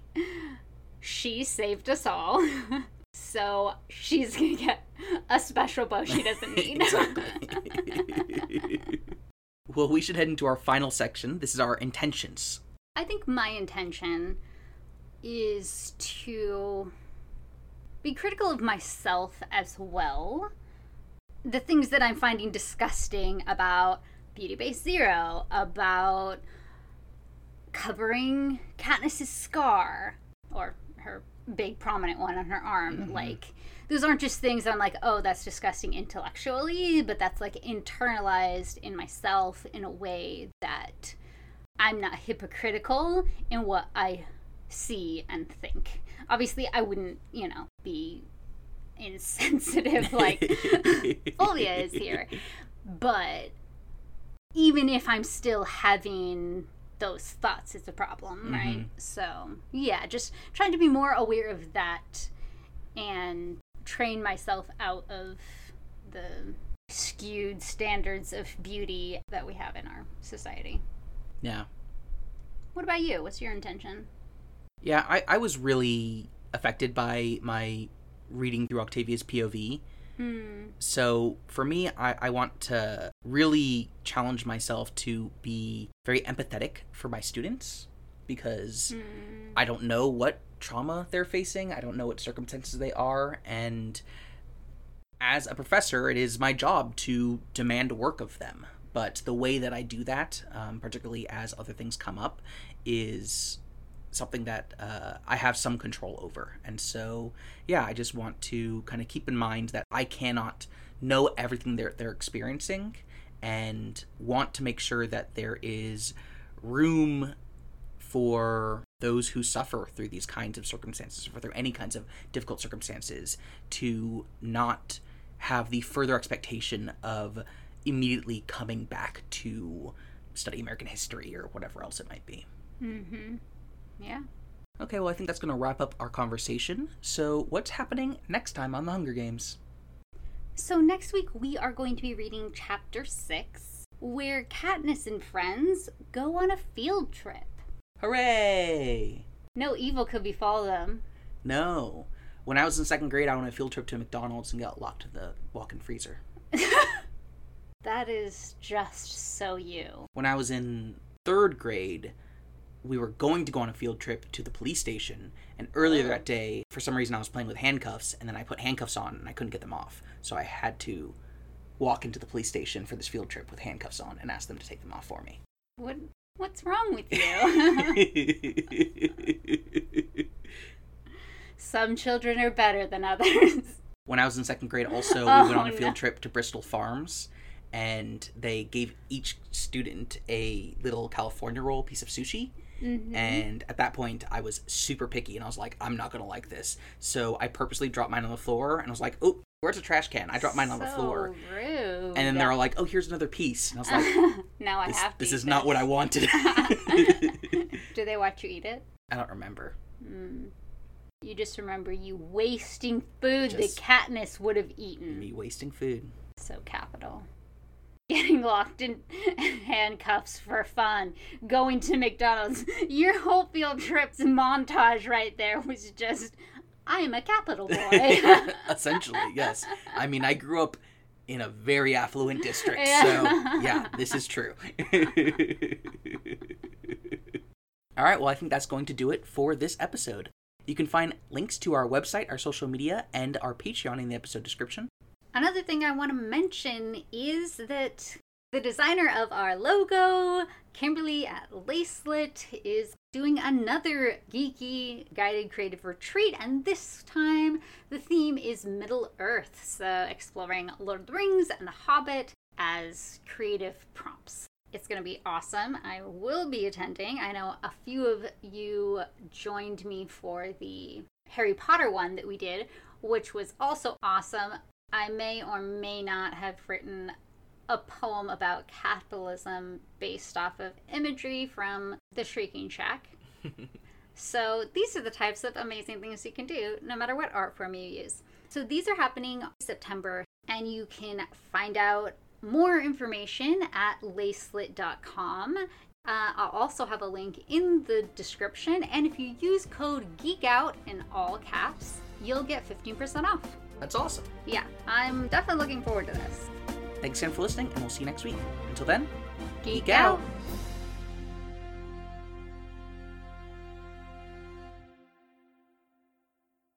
she saved us all. (laughs) So she's gonna get a special bow she doesn't (laughs) need.
well, we should head into our final section. This is our intentions.
I think my intention is to be critical of myself as well. The things that I'm finding disgusting about Beauty Base Zero, about covering Katniss's scar, or her big prominent one on her arm. Mm-hmm. Like, those aren't just things I'm like, oh, that's disgusting intellectually, but that's like internalized in myself in a way that I'm not hypocritical in what I see and think. Obviously, I wouldn't, you know, be insensitive (laughs) like Olia is here. But even if I'm still having those thoughts, is a problem, mm-hmm. right? So, yeah, just trying to be more aware of that and train myself out of the skewed standards of beauty that we have in our society.
Yeah.
What about you? What's your intention?
Yeah, I, I was really affected by my reading through Octavia's POV.
Hmm.
So for me, I, I want to really challenge myself to be very empathetic for my students because
Hmm.
I don't know what trauma they're facing. I don't know what circumstances they are. And as a professor, it is my job to demand work of them. But the way that I do that, um, particularly as other things come up, is something that uh, I have some control over. And so, yeah, I just want to kind of keep in mind that I cannot know everything they're, they're experiencing and want to make sure that there is room for those who suffer through these kinds of circumstances or through any kinds of difficult circumstances to not have the further expectation of immediately coming back to study American history or whatever else it might be.
Mm-hmm. Yeah.
Okay, well, I think that's going to wrap up our conversation. So, what's happening next time on the Hunger Games?
So next week we are going to be reading chapter six, where Katniss and friends go on a field trip.
Hooray!
No evil could befall them.
No. When I was in second grade, I went on a field trip to McDonald's and got locked in the walk in freezer. (laughs)
That is just so you.
When I was in third grade, we were going to go on a field trip to the police station. And earlier that day, for some reason, I was playing with handcuffs, and then I put handcuffs on and I couldn't get them off. So I had to walk into the police station for this field trip with handcuffs on and ask them to take them off for me.
What what's wrong with you? (laughs) Some children are better than others.
when I was in second grade, also, we oh, went on a
Oh,
field
no.
trip to Bristol Farms, and they gave each student a little California roll piece of sushi.
Mhm.
And at that point, I was super picky, and I was like, I'm not gonna like this. So I purposely dropped mine on the floor, and I was like, oh, where's the trash can? I dropped mine on the
So
floor.
Rude.
and then they're all like, "Oh, here's another piece." And I was like, (laughs)
now I
"This,
have to.
this is not what I wanted." (laughs) (laughs)
Do they watch you eat it?
I don't remember.
Mm. You just remember you wasting food
Just-
that Katniss would have eaten.
Me wasting food.
So Capitol. Getting locked in (laughs) handcuffs for fun. Going to McDonald's. Your whole field trip's montage right there was just, I am a Capitol boy. (laughs) (laughs)
Essentially, yes. I mean, I grew up in a very affluent district,
Yeah.
so yeah, this is true. All right, well, I think that's going to do it for this episode. You can find links to our website, our social media, and our Patreon in the episode description.
Another thing I want to mention is that the designer of our logo, Kimberly at Lacelet, is doing another geeky guided creative retreat, and this time the theme is Middle Earth, so exploring Lord of the Rings and The Hobbit as creative prompts. It's going to be awesome. I will be attending. I know a few of you joined me for the Harry Potter one that we did, which was also awesome. I may or may not have written a poem about capitalism based off of imagery from The Shrieking Shack. (laughs) so, these are the types of amazing things you can do no matter what art form you use. So, these are happening September, and you can find out more information at lacelit.com. Uh, I'll also have a link in the description, and if you use code GEEKOUT in all caps, you'll get 15% off.
That's awesome.
Yeah, I'm definitely looking forward to this.
Thanks again for listening, and we'll see you next week. Until then,
Geek,
Geek out.
out.